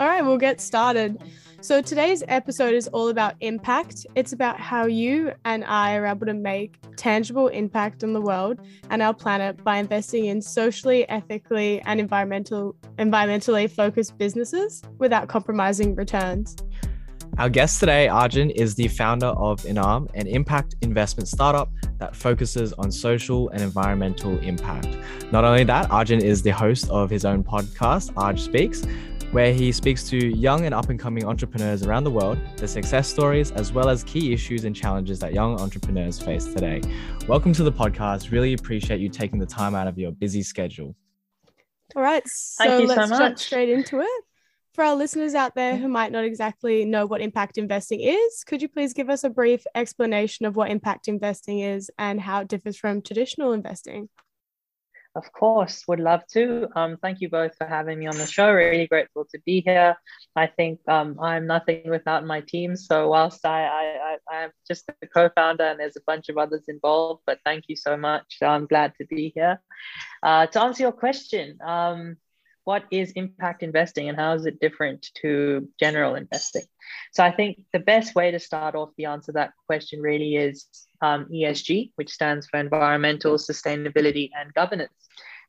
All right, we'll get started. So, today's episode is all about impact. It's about how you and I are able to make tangible impact on the world and our planet by investing in socially, ethically, and environmental, environmentally focused businesses without compromising returns. Our guest today, Arjun, is the founder of Inam, an impact investment startup that focuses on social and environmental impact. Not only that, Arjun is the host of his own podcast, Arj Speaks, where he speaks to young and up and coming entrepreneurs around the world, their success stories, as well as key issues and challenges that young entrepreneurs face today. Welcome to the podcast. Really appreciate you taking the time out of your busy schedule. All right, so let's so jump straight into it. For our listeners out there who might not exactly know what impact investing is, could you please give us a brief explanation of what impact investing is and how it differs from traditional investing? Of course, would love to. Um, thank you both for having me on the show. Really grateful to be here. I think um, I'm nothing without my team. So whilst I, I, I am just the co-founder and there's a bunch of others involved, but thank you so much. I'm glad to be here. Uh, to answer your question, um, what is impact investing and how is it different to general investing? So I think the best way to start off the answer to that question really is um, ESG, which stands for environmental sustainability and governance.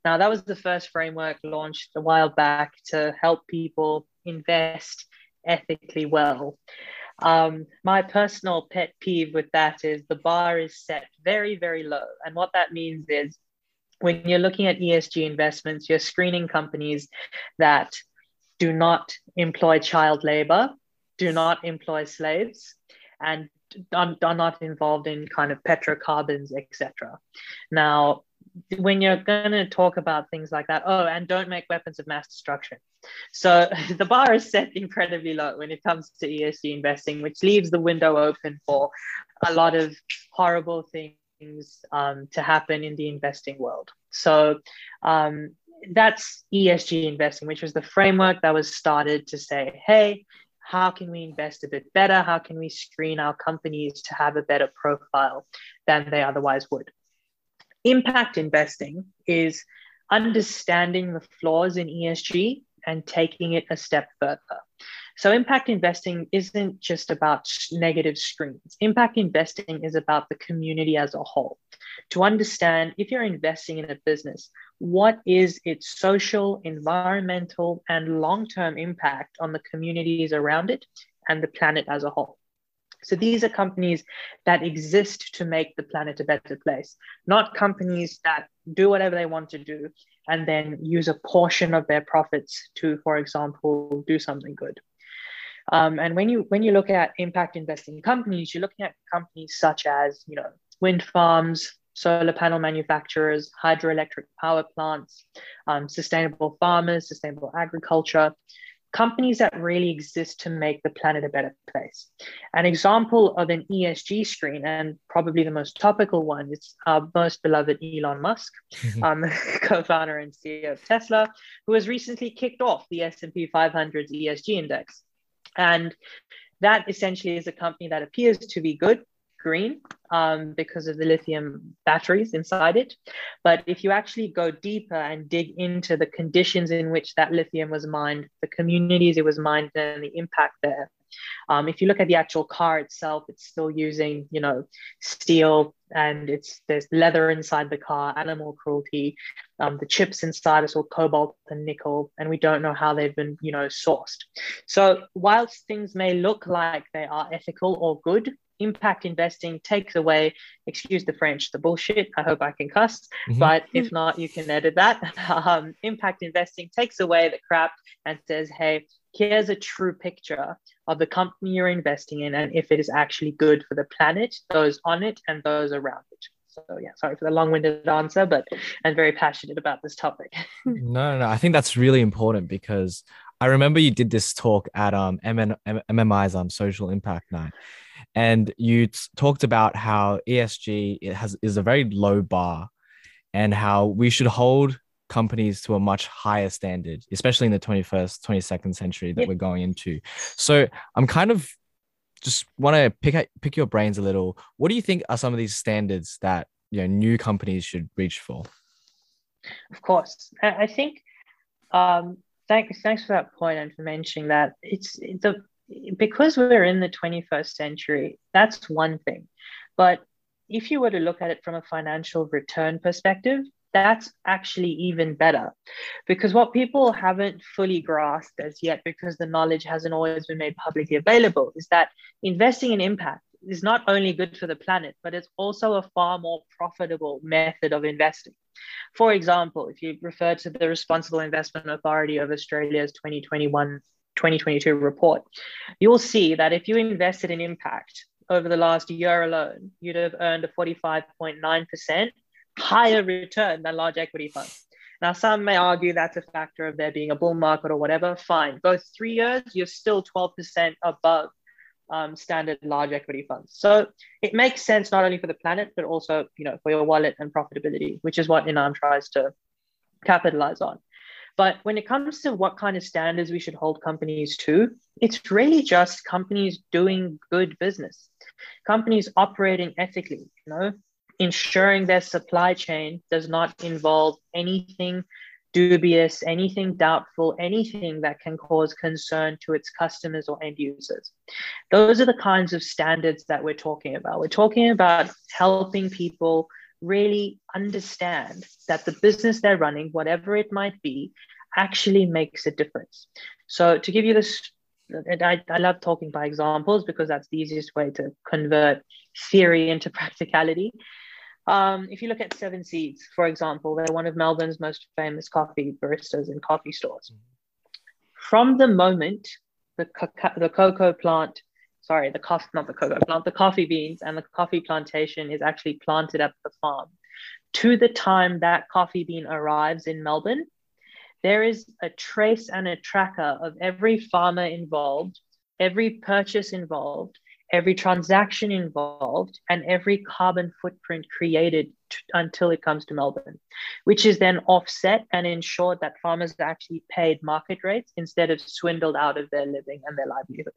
Now, that was the first framework launched a while back to help people invest ethically well. Um, my personal pet peeve with that is the bar is set very, very low. And what that means is when you're looking at ESG investments, you're screening companies that do not employ child labor, do not employ slaves, and are, are not involved in kind of petrocarbons, etc. Now, when you're going to talk about things like that, oh, and don't make weapons of mass destruction. So the bar is set incredibly low when it comes to ESG investing, which leaves the window open for a lot of horrible things um, to happen in the investing world. So um, that's ESG investing, which was the framework that was started to say, hey, how can we invest a bit better? How can we screen our companies to have a better profile than they otherwise would? Impact investing is understanding the flaws in ESG and taking it a step further. So, impact investing isn't just about negative screens. Impact investing is about the community as a whole. To understand if you're investing in a business, what is its social, environmental, and long term impact on the communities around it and the planet as a whole? So these are companies that exist to make the planet a better place, not companies that do whatever they want to do and then use a portion of their profits to, for example, do something good. Um, and when you when you look at impact investing companies, you're looking at companies such as you know wind farms, solar panel manufacturers, hydroelectric power plants, um, sustainable farmers, sustainable agriculture, companies that really exist to make the planet a better place. An example of an ESG screen, and probably the most topical one, is our most beloved Elon Musk, um, co-founder and CEO of Tesla, who has recently kicked off the S&P 500's ESG index. And that essentially is a company that appears to be good, green, um, because of the lithium batteries inside it. But if you actually go deeper and dig into the conditions in which that lithium was mined, the communities it was mined, and the impact there, um, if you look at the actual car itself, it's still using, you know, steel and it's there's leather inside the car, animal cruelty. Um, the chips inside is all cobalt and nickel, and we don't know how they've been, you know, sourced. So whilst things may look like they are ethical or good, impact investing takes away, excuse the French, the bullshit. I hope I can cuss, mm-hmm. but if not, you can edit that. Um, impact investing takes away the crap and says, hey, here's a true picture of the company you're investing in and if it is actually good for the planet, those on it, and those around it. So yeah, sorry for the long-winded answer, but I'm very passionate about this topic. no, no, I think that's really important because I remember you did this talk at um MN, MMI's um social impact night, and you t- talked about how ESG it has is a very low bar, and how we should hold companies to a much higher standard, especially in the 21st, 22nd century that we're going into. So I'm kind of just want to pick pick your brains a little. What do you think are some of these standards that you know new companies should reach for? Of course, I think um, thanks, thanks for that point and for mentioning that. It's the because we're in the 21st century. That's one thing, but if you were to look at it from a financial return perspective, that's actually even better. Because what people haven't fully grasped as yet because the knowledge hasn't always been made publicly available is that investing in impact is not only good for the planet but it's also a far more profitable method of investing. For example if you refer to the responsible investment authority of australia's 2021 2022 report you'll see that if you invested in impact over the last year alone you'd have earned a 45.9% higher return than large equity funds. Now, some may argue that's a factor of there being a bull market or whatever. Fine. Both three years, you're still 12% above um, standard large equity funds. So it makes sense not only for the planet, but also you know for your wallet and profitability, which is what Inam tries to capitalize on. But when it comes to what kind of standards we should hold companies to, it's really just companies doing good business, companies operating ethically. You know, ensuring their supply chain does not involve anything dubious, anything doubtful, anything that can cause concern to its customers or end users. Those are the kinds of standards that we're talking about. We're talking about helping people really understand that the business they're running, whatever it might be, actually makes a difference. So, to give you this, I, I love talking by examples because that's the easiest way to convert theory into practicality. Um, if you look at Seven Seeds, for example, they're one of Melbourne's most famous coffee baristas and coffee stores. From the moment the, coca- the cocoa plant, sorry, the coffee, not the cocoa plant, the coffee beans and the coffee plantation is actually planted at the farm, to the time that coffee bean arrives in Melbourne, there is a trace and a tracker of every farmer involved, every purchase involved, every transaction involved, and every carbon footprint created t- until it comes to Melbourne, which is then offset and ensured that farmers actually paid market rates instead of swindled out of their living and their livelihood.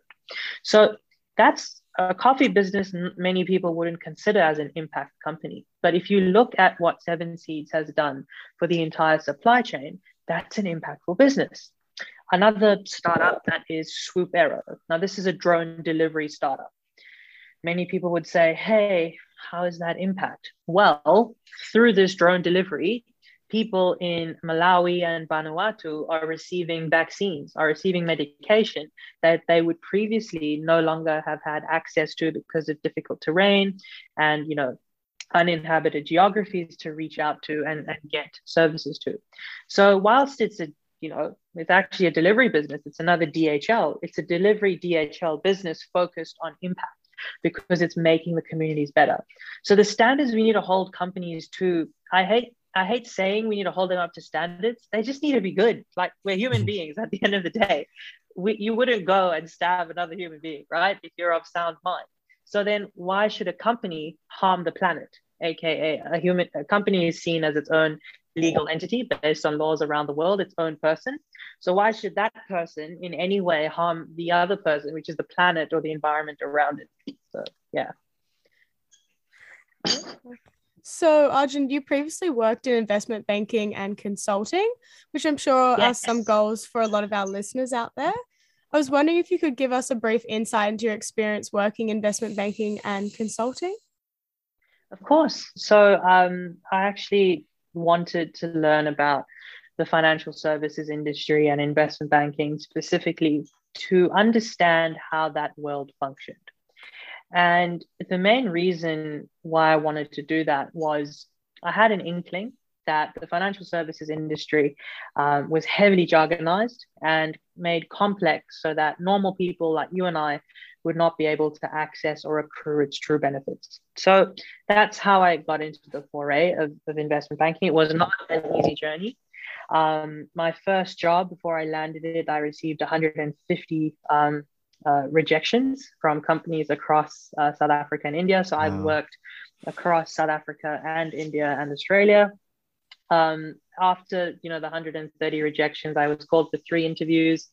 So that's a coffee business many people wouldn't consider as an impact company. But if you look at what Seven Seeds has done for the entire supply chain, that's an impactful business. Another startup that is Swoop Aero. Now, this is a drone delivery startup many people would say, hey, how is that impact? Well, through this drone delivery, people in Malawi and Vanuatu are receiving vaccines, are receiving medication that they would previously no longer have had access to because of difficult terrain and, you know, uninhabited geographies to reach out to and, and get services to. So whilst it's a you know, it's actually a delivery business. It's another DHL. It's a delivery DHL business focused on impact because it's making the communities better. So the standards we need to hold companies to, I hate I hate saying we need to hold them up to standards. They just need to be good. Like we're human beings at the end of the day. We, you wouldn't go and stab another human being, right? If you're of sound mind. So then why should a company harm the planet? AKA a human a company is seen as its own legal entity based on laws around the world, its own person. So why should that person in any way harm the other person, which is the planet or the environment around it? So yeah. So, Arjun, you previously worked in investment banking and consulting, which I'm sure yes. are some goals for a lot of our listeners out there. I was wondering if you could give us a brief insight into your experience working investment banking and consulting. Of course. So, um, I actually wanted to learn about the financial services industry and investment banking specifically to understand how that world functioned. And the main reason why I wanted to do that was I had an inkling that the financial services industry um, was heavily jargonized and made complex so that normal people like you and I would not be able to access or accrue its true benefits. So that's how I got into the foray of, of investment banking. It was not an easy journey. Um, my first job before I landed it, I received 150 um, uh, rejections from companies across uh, South Africa and India. So wow. I've worked across South Africa and India and Australia. Um, after you know the 130 rejections, I was called for three interviews.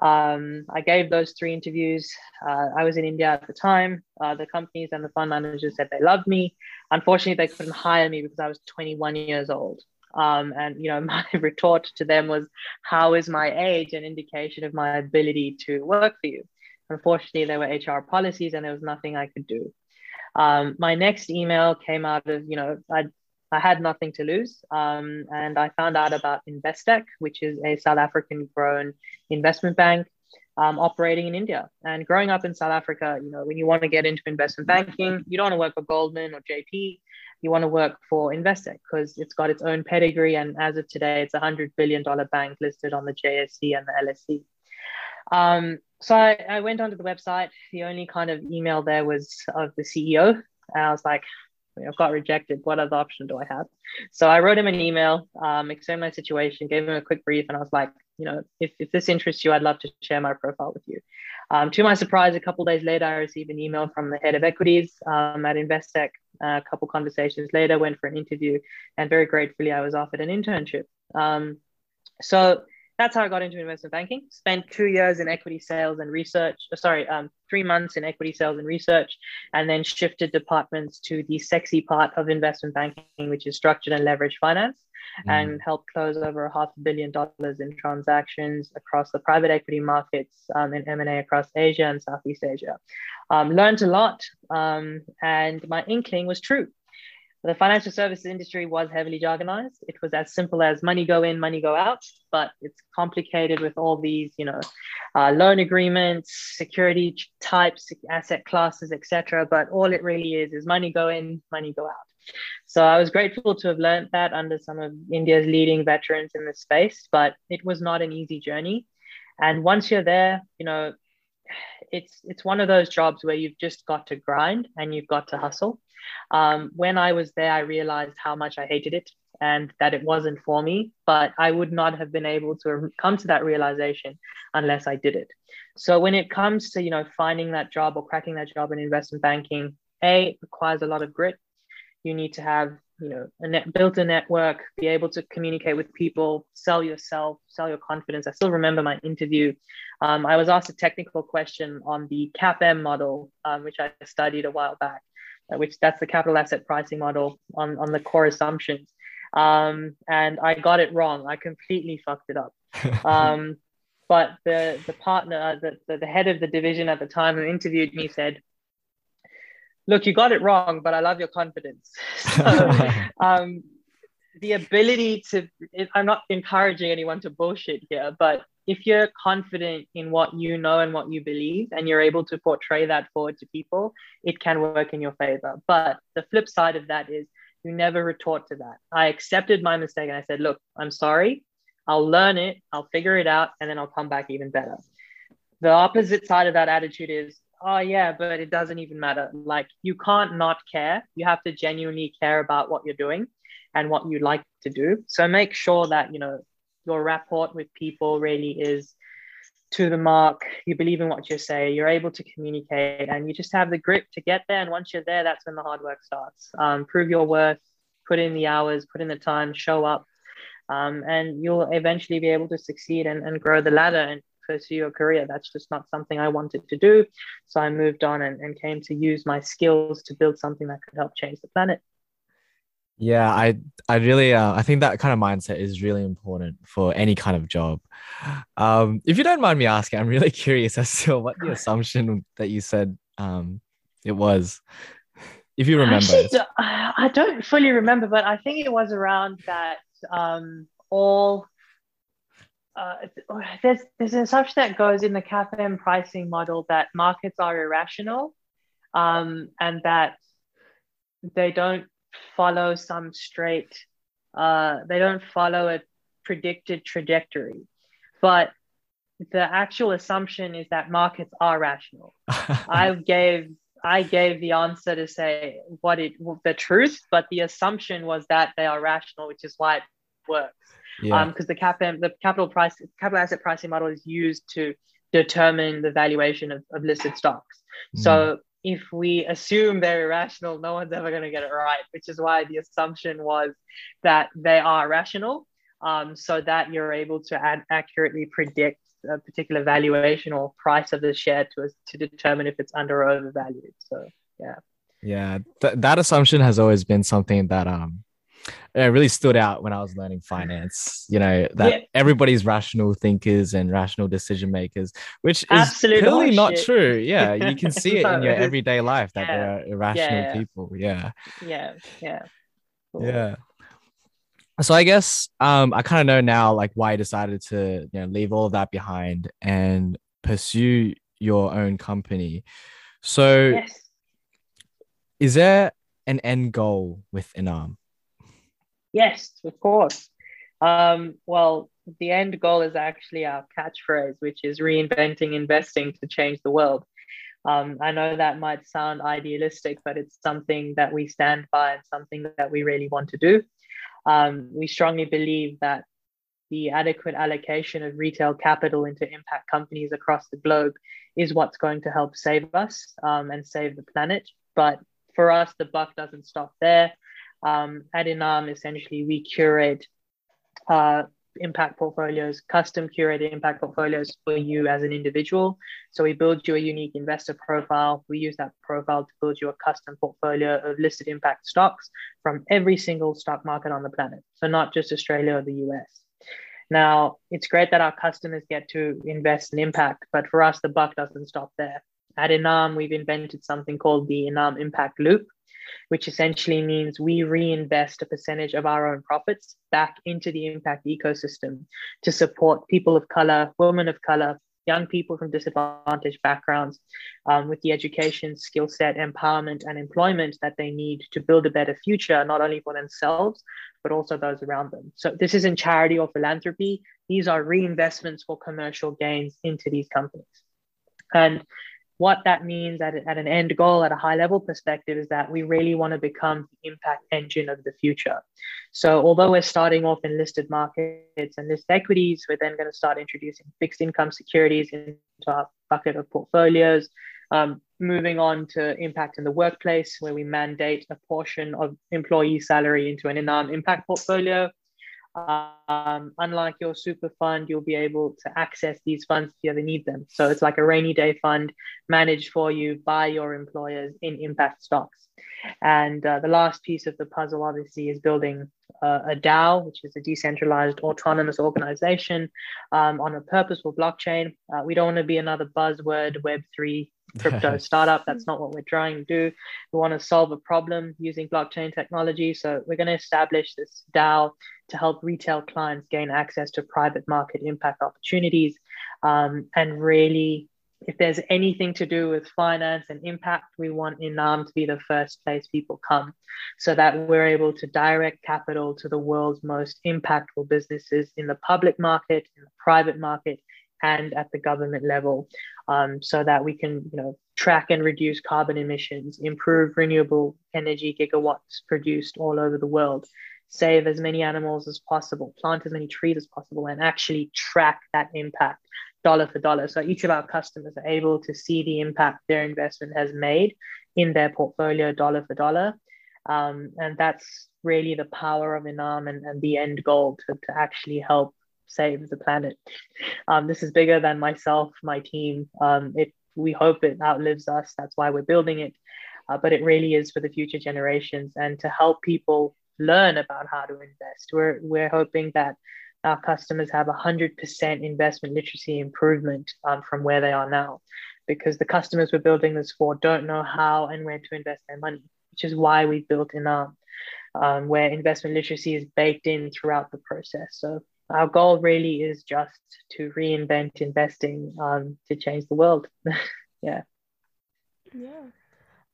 Um, I gave those three interviews. Uh, I was in India at the time. Uh, the companies and the fund managers said they loved me. Unfortunately, they couldn't hire me because I was 21 years old. Um, and you know, my retort to them was, "How is my age an indication of my ability to work for you?" Unfortunately, there were HR policies, and there was nothing I could do. Um, my next email came out of you know I I had nothing to lose, um, and I found out about Investec, which is a South African grown investment bank um, operating in India. And growing up in South Africa, you know, when you want to get into investment banking, you don't want to work for Goldman or JP. You want to work for Investec because it's got its own pedigree. And as of today, it's a $100 billion bank listed on the JSE and the LSE. Um, so I, I went onto the website. The only kind of email there was of the CEO. And I was like, I've got rejected. What other option do I have? So I wrote him an email, um, explained my situation, gave him a quick brief, and I was like, you know, if, if this interests you, I'd love to share my profile with you. Um, to my surprise, a couple days later, I received an email from the head of equities um, at Investec. Uh, a couple conversations later, went for an interview, and very gratefully, I was offered an internship. Um, so that's how I got into investment banking. Spent two years in equity sales and research. Uh, sorry, um, three months in equity sales and research, and then shifted departments to the sexy part of investment banking, which is structured and leveraged finance, mm. and helped close over a half a billion dollars in transactions across the private equity markets um, in M&A across Asia and Southeast Asia. Um, learned a lot, um, and my inkling was true the financial services industry was heavily jargonized. It was as simple as money go in, money go out, but it's complicated with all these, you know, uh, loan agreements, security types, asset classes, etc. But all it really is is money go in, money go out. So I was grateful to have learned that under some of India's leading veterans in this space, but it was not an easy journey. And once you're there, you know, it's it's one of those jobs where you've just got to grind and you've got to hustle um, when I was there, I realized how much I hated it and that it wasn't for me, but I would not have been able to come to that realization unless I did it. So when it comes to, you know, finding that job or cracking that job in investment banking, A, requires a lot of grit. You need to have, you know, a net, built a network, be able to communicate with people, sell yourself, sell your confidence. I still remember my interview. Um, I was asked a technical question on the CAPM model, um, which I studied a while back. Uh, which that's the capital asset pricing model on, on the core assumptions. Um, and I got it wrong. I completely fucked it up. Um, but the the partner, the, the, the head of the division at the time who interviewed me said, "Look, you got it wrong, but I love your confidence." So, um, the ability to i'm not encouraging anyone to bullshit here but if you're confident in what you know and what you believe and you're able to portray that forward to people it can work in your favor. But the flip side of that is you never retort to that. I accepted my mistake and i said look i'm sorry. I'll learn it. I'll figure it out and then i'll come back even better. The opposite side of that attitude is oh yeah but it doesn't even matter like you can't not care you have to genuinely care about what you're doing and what you like to do. So make sure that, you know, your rapport with people really is to the mark. You believe in what you say, you're able to communicate, and you just have the grit to get there. And once you're there, that's when the hard work starts. Um, prove your worth, put in the hours, put in the time, show up, um, and you'll eventually be able to succeed and, and grow the ladder and pursue your career. That's just not something I wanted to do. So I moved on and, and came to use my skills to build something that could help change the planet. Yeah, I I really uh, I think that kind of mindset is really important for any kind of job. Um, if you don't mind me asking, I'm really curious as to what the assumption that you said um, it was. If you remember, Actually, I don't fully remember, but I think it was around that um, all. Uh, there's there's an assumption that goes in the CAPM pricing model that markets are irrational, um, and that they don't follow some straight uh, they don't follow a predicted trajectory. But the actual assumption is that markets are rational. I gave i gave the answer to say what it the truth but the assumption was that they are rational which is why it works yeah. um because the cap the capital price capital asset pricing model is used to determine the valuation of, of listed stocks mm. so if we assume they're irrational, no one's ever going to get it right, which is why the assumption was that they are rational, um, so that you're able to ad- accurately predict a particular valuation or price of the share to, to determine if it's under or overvalued. So, yeah. Yeah, th- that assumption has always been something that um it really stood out when I was learning finance. You know that Yeah. everybody's rational thinkers and rational decision makers, which is Absolute clearly not true. Yeah, you can see it in your everyday life that yeah. there are irrational Yeah. people. Yeah, Yeah, yeah. Cool. yeah. So I guess um, I kind of know now like why you decided to you know leave all of that behind and pursue your own company. So Yes. is there an end goal with Inam? Yes, of course. Um, well, the end goal is actually our catchphrase, which is reinventing investing to change the world. Um, I know that might sound idealistic, but it's something that we stand by and something that we really want to do. Um, we strongly believe that the adequate allocation of retail capital into impact companies across the globe is what's going to help save us um, and save the planet. But for us, the buck doesn't stop there. Um, at Inam, essentially, we curate uh, impact portfolios, custom curated impact portfolios for you as an individual. So we build you a unique investor profile. We use that profile to build you a custom portfolio of listed impact stocks from every single stock market on the planet. So not just Australia or the US. Now, it's great that our customers get to invest in impact, but for us, the buck doesn't stop there. At Inam, we've invented something called the Inam Impact Loop, which essentially means we reinvest a percentage of our own profits back into the impact ecosystem to support people of color, women of color, young people from disadvantaged backgrounds um, with the education, skill set, empowerment, and employment that they need to build a better future, not only for themselves, but also those around them. So, this isn't charity or philanthropy, these are reinvestments for commercial gains into these companies. And what that means at, at an end goal, at a high level perspective, is that we really want to become the impact engine of the future. So, although we're starting off in listed markets and listed equities, we're then going to start introducing fixed income securities into our bucket of portfolios. Um, moving on to impact in the workplace, where we mandate a portion of employee salary into an Inam impact portfolio. Um, unlike your super fund, you'll be able to access these funds if you ever need them. So it's like a rainy day fund managed for you by your employers in impact stocks. And uh, the last piece of the puzzle, obviously, is building uh, a DAO, which is a decentralized autonomous organization um, on a purposeful blockchain. Uh, we don't want to be another buzzword Web3 crypto startup. That's not what we're trying to do. We want to solve a problem using blockchain technology. So we're going to establish this DAO to help retail clients gain access to private market impact opportunities. Um, and really if there's anything to do with finance and impact, we want Inam to be the first place people come so that we're able to direct capital to the world's most impactful businesses in the public market, in the private market, and at the government level um, so that we can you know, track and reduce carbon emissions, improve renewable energy gigawatts produced all over the world, save as many animals as possible, plant as many trees as possible, and actually track that impact dollar for dollar. So each of our customers are able to see the impact their investment has made in their portfolio dollar for dollar. Um, and that's really the power of Inam and, and the end goal to, to actually help save the planet. Um, this is bigger than myself, my team. Um, it, we hope it outlives us. That's why we're building it. Uh, but it really is for the future generations and to help people learn about how to invest. We're, we're hoping that our customers have 100% investment literacy improvement um, from where they are now because the customers we're building this for don't know how and where to invest their money, which is why we built Inam, um, where investment literacy is baked in throughout the process. So our goal really is just to reinvent investing um, to change the world. yeah. Yeah.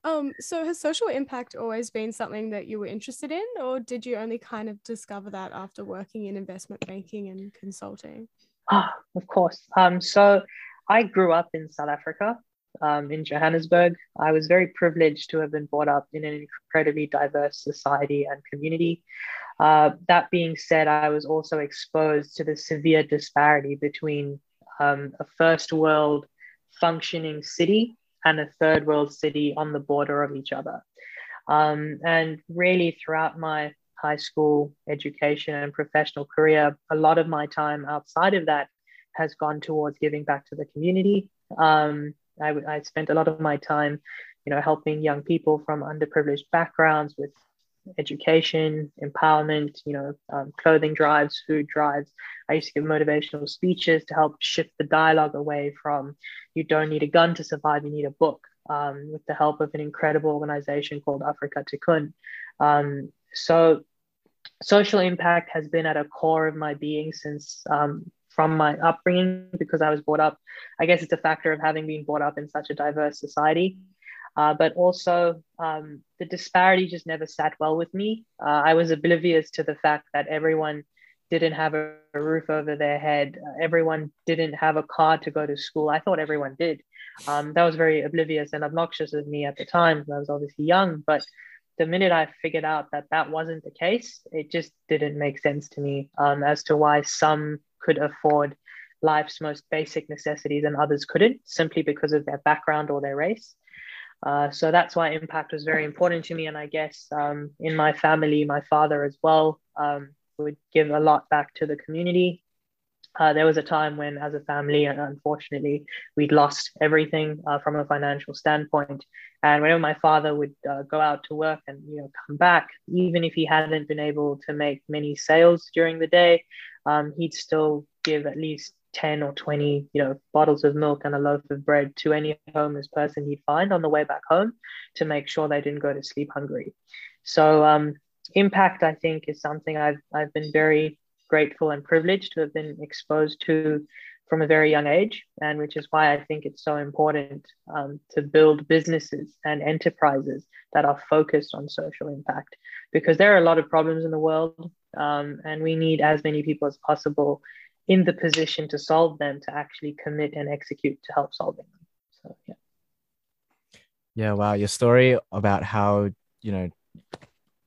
Um, so has social impact always been something that you were interested in, or did you only kind of discover that after working in investment banking and consulting? Ah, of course. Um, so I grew up in South Africa, um, in Johannesburg. I was very privileged to have been brought up in an incredibly diverse society and community. Uh, that being said, I was also exposed to the severe disparity between um, a first world functioning city and a third world city on the border of each other. Um, and really, throughout my high school education and professional career, a lot of my time outside of that has gone towards giving back to the community. Um, I, I spent a lot of my time, you know, helping young people from underprivileged backgrounds with education, empowerment, you know, um, clothing drives, food drives. I used to give motivational speeches to help shift the dialogue away from you don't need a gun to survive, you need a book, um, with the help of an incredible organization called Africa Tikkun. Um, so, social impact has been at a core of my being since um, from my upbringing because I was brought up. I guess it's a factor of having been brought up in such a diverse society. Uh, but also, um, the disparity just never sat well with me. Uh, I was oblivious to the fact that everyone didn't have a, roof over their head, uh, everyone didn't have a car to go to school. I thought everyone did. Um, that was very oblivious and obnoxious of me at the time. I was obviously young, but the minute I figured out that that wasn't the case, it just didn't make sense to me um, as to why some could afford life's most basic necessities and others couldn't simply because of their background or their race. Uh, so that's why impact was very important to me. And I guess um, in my family, my father as well um, would give a lot back to the community. Uh, there was a time when, as a family, unfortunately, we'd lost everything uh, from a financial standpoint. And whenever my father would uh, go out to work and you know come back, even if he hadn't been able to make many sales during the day, um, he'd still give at least 10 or 20 you know bottles of milk and a loaf of bread to any homeless person he'd find on the way back home to make sure they didn't go to sleep hungry. So um, impact i think is something i've i've been very grateful and privileged to have been exposed to from a very young age and which is why i think it's so important um, to build businesses and enterprises that are focused on social impact. Because there are a lot of problems in the world um, and we need as many people as possible in the position to solve them to actually commit and execute to help solving them. So yeah. Yeah, wow. Your story about how, you know,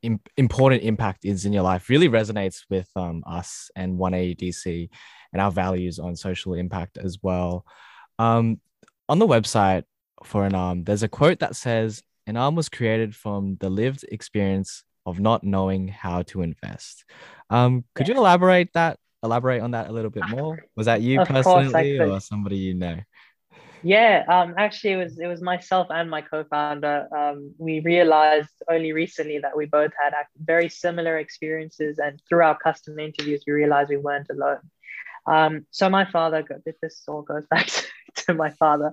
Im- important impact is in your life really resonates with um, us and 1ADC and our values on social impact as well. Um, on the website for Inam, there's a quote that says, Inam was created from the lived experience of not knowing how to invest. Um, could you elaborate that elaborate on that a little bit more? Was that you of personally or somebody you know? Yeah, um, actually, it was it was myself and my co-founder. Um, we realized only recently that we both had very similar experiences, and through our custom interviews, we realized we weren't alone. Um, so my father, this all goes back to, to my father.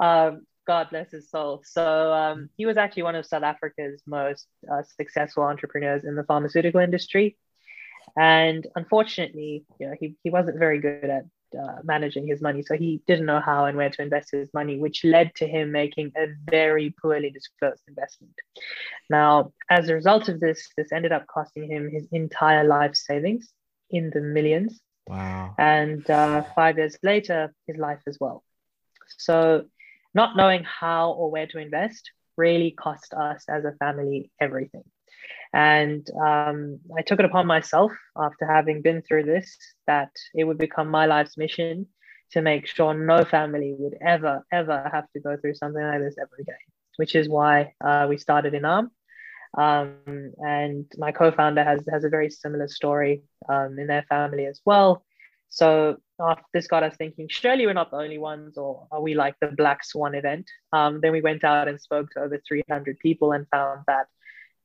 Um, God bless his soul. So um, he was actually one of South Africa's most uh, successful entrepreneurs in the pharmaceutical industry. And unfortunately, you know, he, he wasn't very good at uh, managing his money. So he didn't know how and where to invest his money, which led to him making a very poorly disclosed investment. Now, as a result of this, this ended up costing him his entire life savings in the millions. Wow. And uh, five years later, his life as well. So, not knowing how or where to invest really cost us as a family everything. And um, I took it upon myself after having been through this that it would become my life's mission to make sure no family would ever, ever have to go through something like this ever again, which is why uh, we started Inam. Um, and my co-founder has has a very similar story um, in their family as well. So after this got us thinking, surely we're not the only ones, or are we like the Black Swan event? Um, then we went out and spoke to over 300 people and found that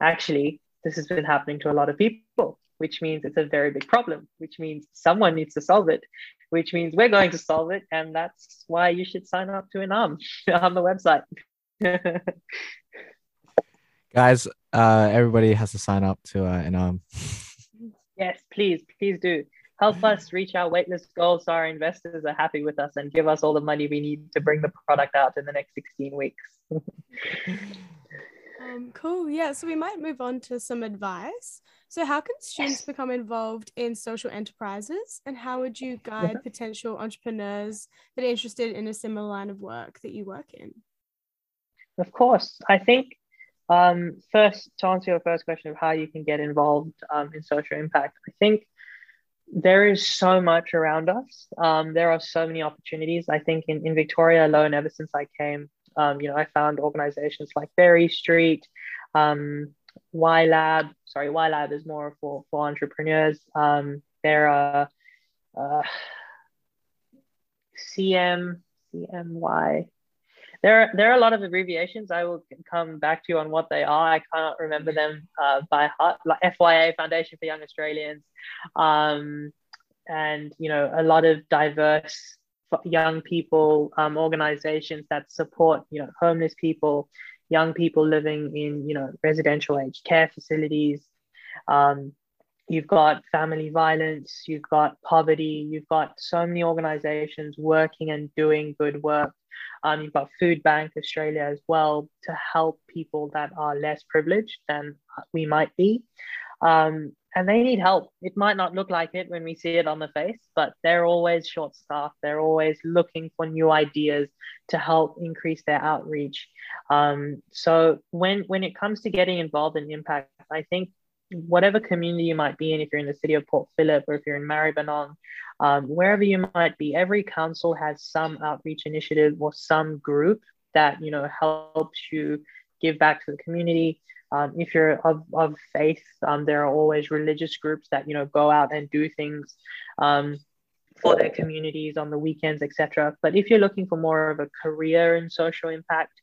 actually this has been happening to a lot of people, which means it's a very big problem, which means someone needs to solve it, which means we're going to solve it. And that's why you should sign up to Inam on the website. Guys, uh, everybody has to sign up to uh, Inam. yes, please, please do. Help us reach our waitlist goals so our investors are happy with us and give us all the money we need to bring the product out in the next 16 weeks. Um, cool. Yeah. So we might move on to some advice. So, how can students become involved in social enterprises, and how would you guide potential entrepreneurs that are interested in a similar line of work that you work in? Of course. I think um, first, to answer your first question of how you can get involved um, in social impact, I think there is so much around us. Um, there are so many opportunities. I think in, in Victoria alone, ever since I came, um, you know, I found organizations like Berry Street, um, Y Lab. Sorry, Y Lab is more for for entrepreneurs. Um, there are uh, CM CMY. there are, there are a lot of abbreviations. I will come back to you on what they are. I cannot remember them uh, by heart. Like FYA, Foundation for Young Australians, um, and you know a lot of diverse young people um, organizations that support you know homeless people, young people living in you know residential aged care facilities. Um, you've got family violence, you've got poverty, you've got so many organizations working and doing good work. Um, you've got Food Bank Australia as well to help people that are less privileged than we might be. Um, and they need help. It might not look like it when we see it on the face, but they're always short staffed. They're always looking for new ideas to help increase their outreach. Um, so when when it comes to getting involved in impact, I think whatever community you might be in, if you're in the city of Port Phillip or if you're in Maribyrnong, um, wherever you might be, every council has some outreach initiative or some group that you know helps you give back to the community. Um, if you're of, of faith, um, there are always religious groups that you know go out and do things um, for their communities on the weekends, etc. But if you're looking for more of a career in social impact,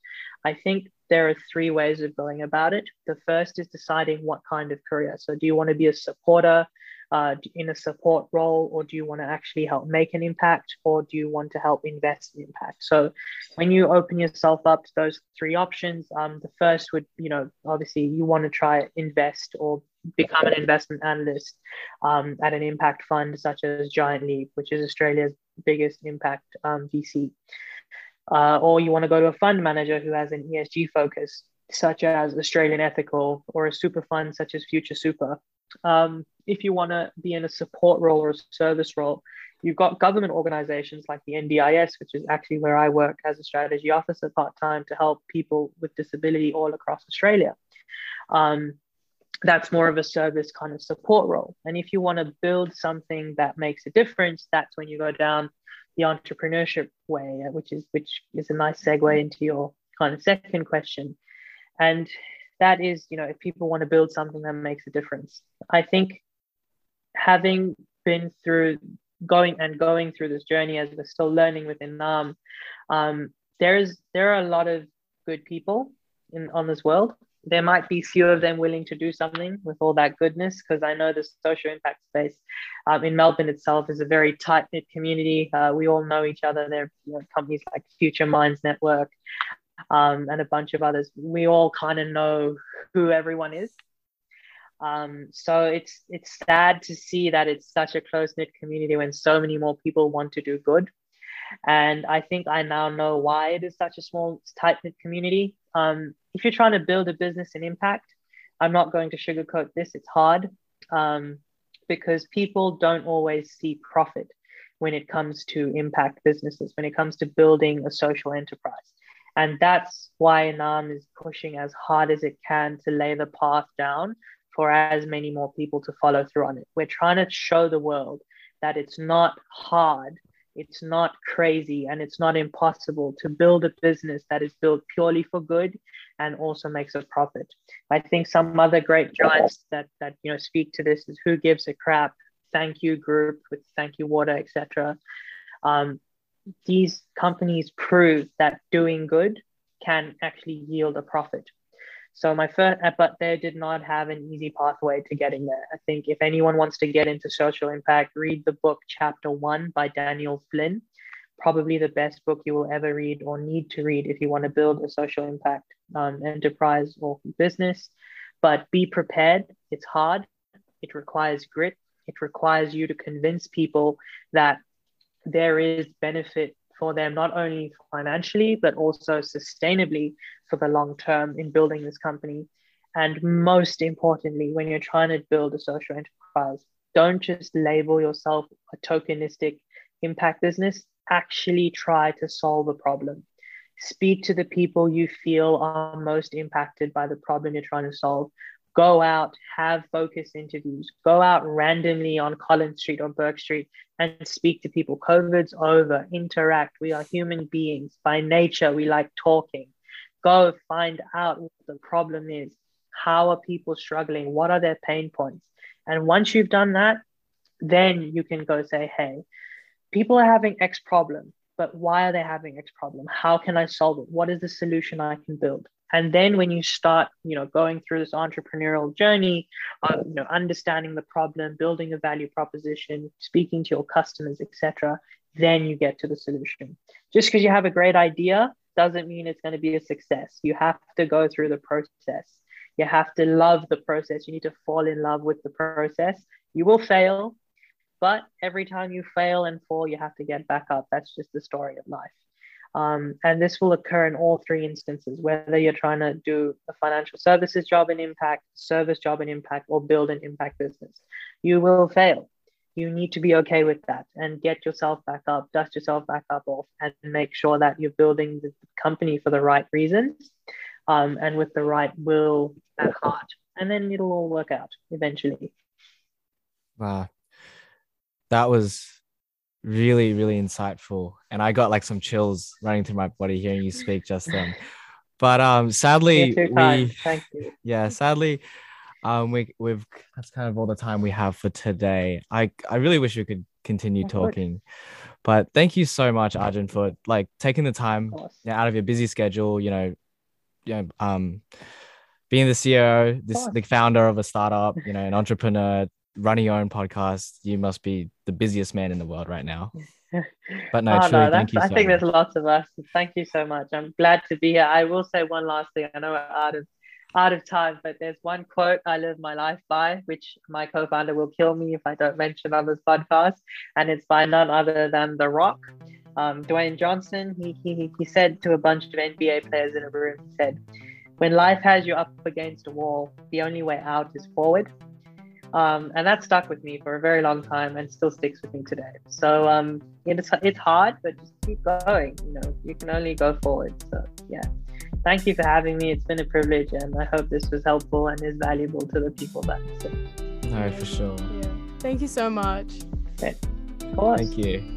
I think there are three ways of going about it. The first is deciding what kind of career. So, do you want to be a supporter uh, in a support role, or do you want to actually help make an impact, or do you want to help invest in impact? So, when you open yourself up to those three options, um, the first would, you know, obviously you want to try invest or become an investment analyst um, at an impact fund such as Giant Leap, which is Australia's biggest impact um, VC uh, or you want to go to a fund manager who has an ESG focus, such as Australian Ethical, or a super fund such as Future Super. Um, if you want to be in a support role or a service role, you've got government organizations like the NDIS, which is actually where I work as a strategy officer part time to help people with disability all across Australia. Um, that's more of a service kind of support role. And if you want to build something that makes a difference, that's when you go down the entrepreneurship way, uh, which is which is a nice segue into your kind of second question. And that is, you know, if people want to build something that makes a difference. I think having been through going and going through this journey as we're still learning within NAM, um, there is there are a lot of good people in on this world there might be few of them willing to do something with all that goodness because I know the social impact space um, in Melbourne itself is a very tight knit community. Uh, we all know each other. There are you know, companies like Future Minds Network um, and a bunch of others. We all kind of know who everyone is. Um, so it's it's sad to see that it's such a close knit community when so many more people want to do good. And I think I now know why it is such a small, tight knit community. Um, if you're trying to build a business and impact, I'm not going to sugarcoat this, it's hard um, because people don't always see profit when it comes to impact businesses, when it comes to building a social enterprise. And that's why NAM is pushing as hard as it can to lay the path down for as many more people to follow through on it. We're trying to show the world that it's not hard it's not crazy and it's not impossible to build a business that is built purely for good and also makes a profit. I think some other great giants that that you know speak to this is who gives a crap, thank you group with thank you water, etc. Um, these companies prove that doing good can actually yield a profit. So my first, uh, but they did not have an easy pathway to getting there. I think if anyone wants to get into social impact, read the book Chapter One by Daniel Flynn. Probably the best book you will ever read or need to read if you want to build a social impact um, enterprise or business. But be prepared. It's hard. It requires grit. It requires you to convince people that there is benefit for them, not only financially, but also sustainably for the long term in building this company. And most importantly, when you're trying to build a social enterprise, don't just label yourself a tokenistic impact business. Actually, try to solve a problem. Speak to the people you feel are most impacted by the problem you're trying to solve go out, have focus interviews, go out randomly on Collins Street or Bourke Street and speak to people. COVID's over, interact. We are human beings. By nature, we like talking. Go find out what the problem is. How are people struggling? What are their pain points? And once you've done that, then you can go say, hey, people are having X problem. but why are they having X problem? How can I solve it? What is the solution I can build? And then when you start, you know, going through this entrepreneurial journey, uh, you know, understanding the problem, building a value proposition, speaking to your customers, etc., then you get to the solution. Just because you have a great idea doesn't mean it's going to be a success. You have to go through the process. You have to love the process. You need to fall in love with the process. You will fail, but every time you fail and fall, you have to get back up. That's just the story of life. Um, and this will occur in all three instances, whether you're trying to do a financial services job in impact, service job in impact, or build an impact business. You will fail. You need to be okay with that and get yourself back up, dust yourself back up off, and make sure that you're building the company for the right reasons um, and with the right will and heart. And then it'll all work out eventually. Wow. That was really really insightful. And i got like some chills running through my body hearing you speak just then. But um sadly we thank you. Yeah sadly um we we've that's kind of all the time we have for today. I i really wish we could continue talking. But thank you so much arjun for like taking the time you know, out of your busy schedule you know you know um being the ceo this the founder of a startup you know an entrepreneur running your own podcast, you must be the busiest man in the world right now. But no, oh, truly, no, thank you. So I think much. there's lots of us. Thank you so much. I'm glad to be here. I will say one last thing. I know we're out of out of time, but there's one quote I live my life by, which my co-founder will kill me if I don't mention on this podcast, and it's by none other than The Rock. Um, Dwayne Johnson. He, he he said to a bunch of NBA players in a room. He said, "When life has you up against a wall, the only way out is forward." Um, and that stuck with me for a very long time and still sticks with me today. So um, it's it's hard, but just keep going. You know, you can only go forward. So yeah, thank you for having me. It's been a privilege, and I hope this was helpful and is valuable to the people that listen. No, for sure. Yeah. Thank you so much. Okay. Of course. Thank you.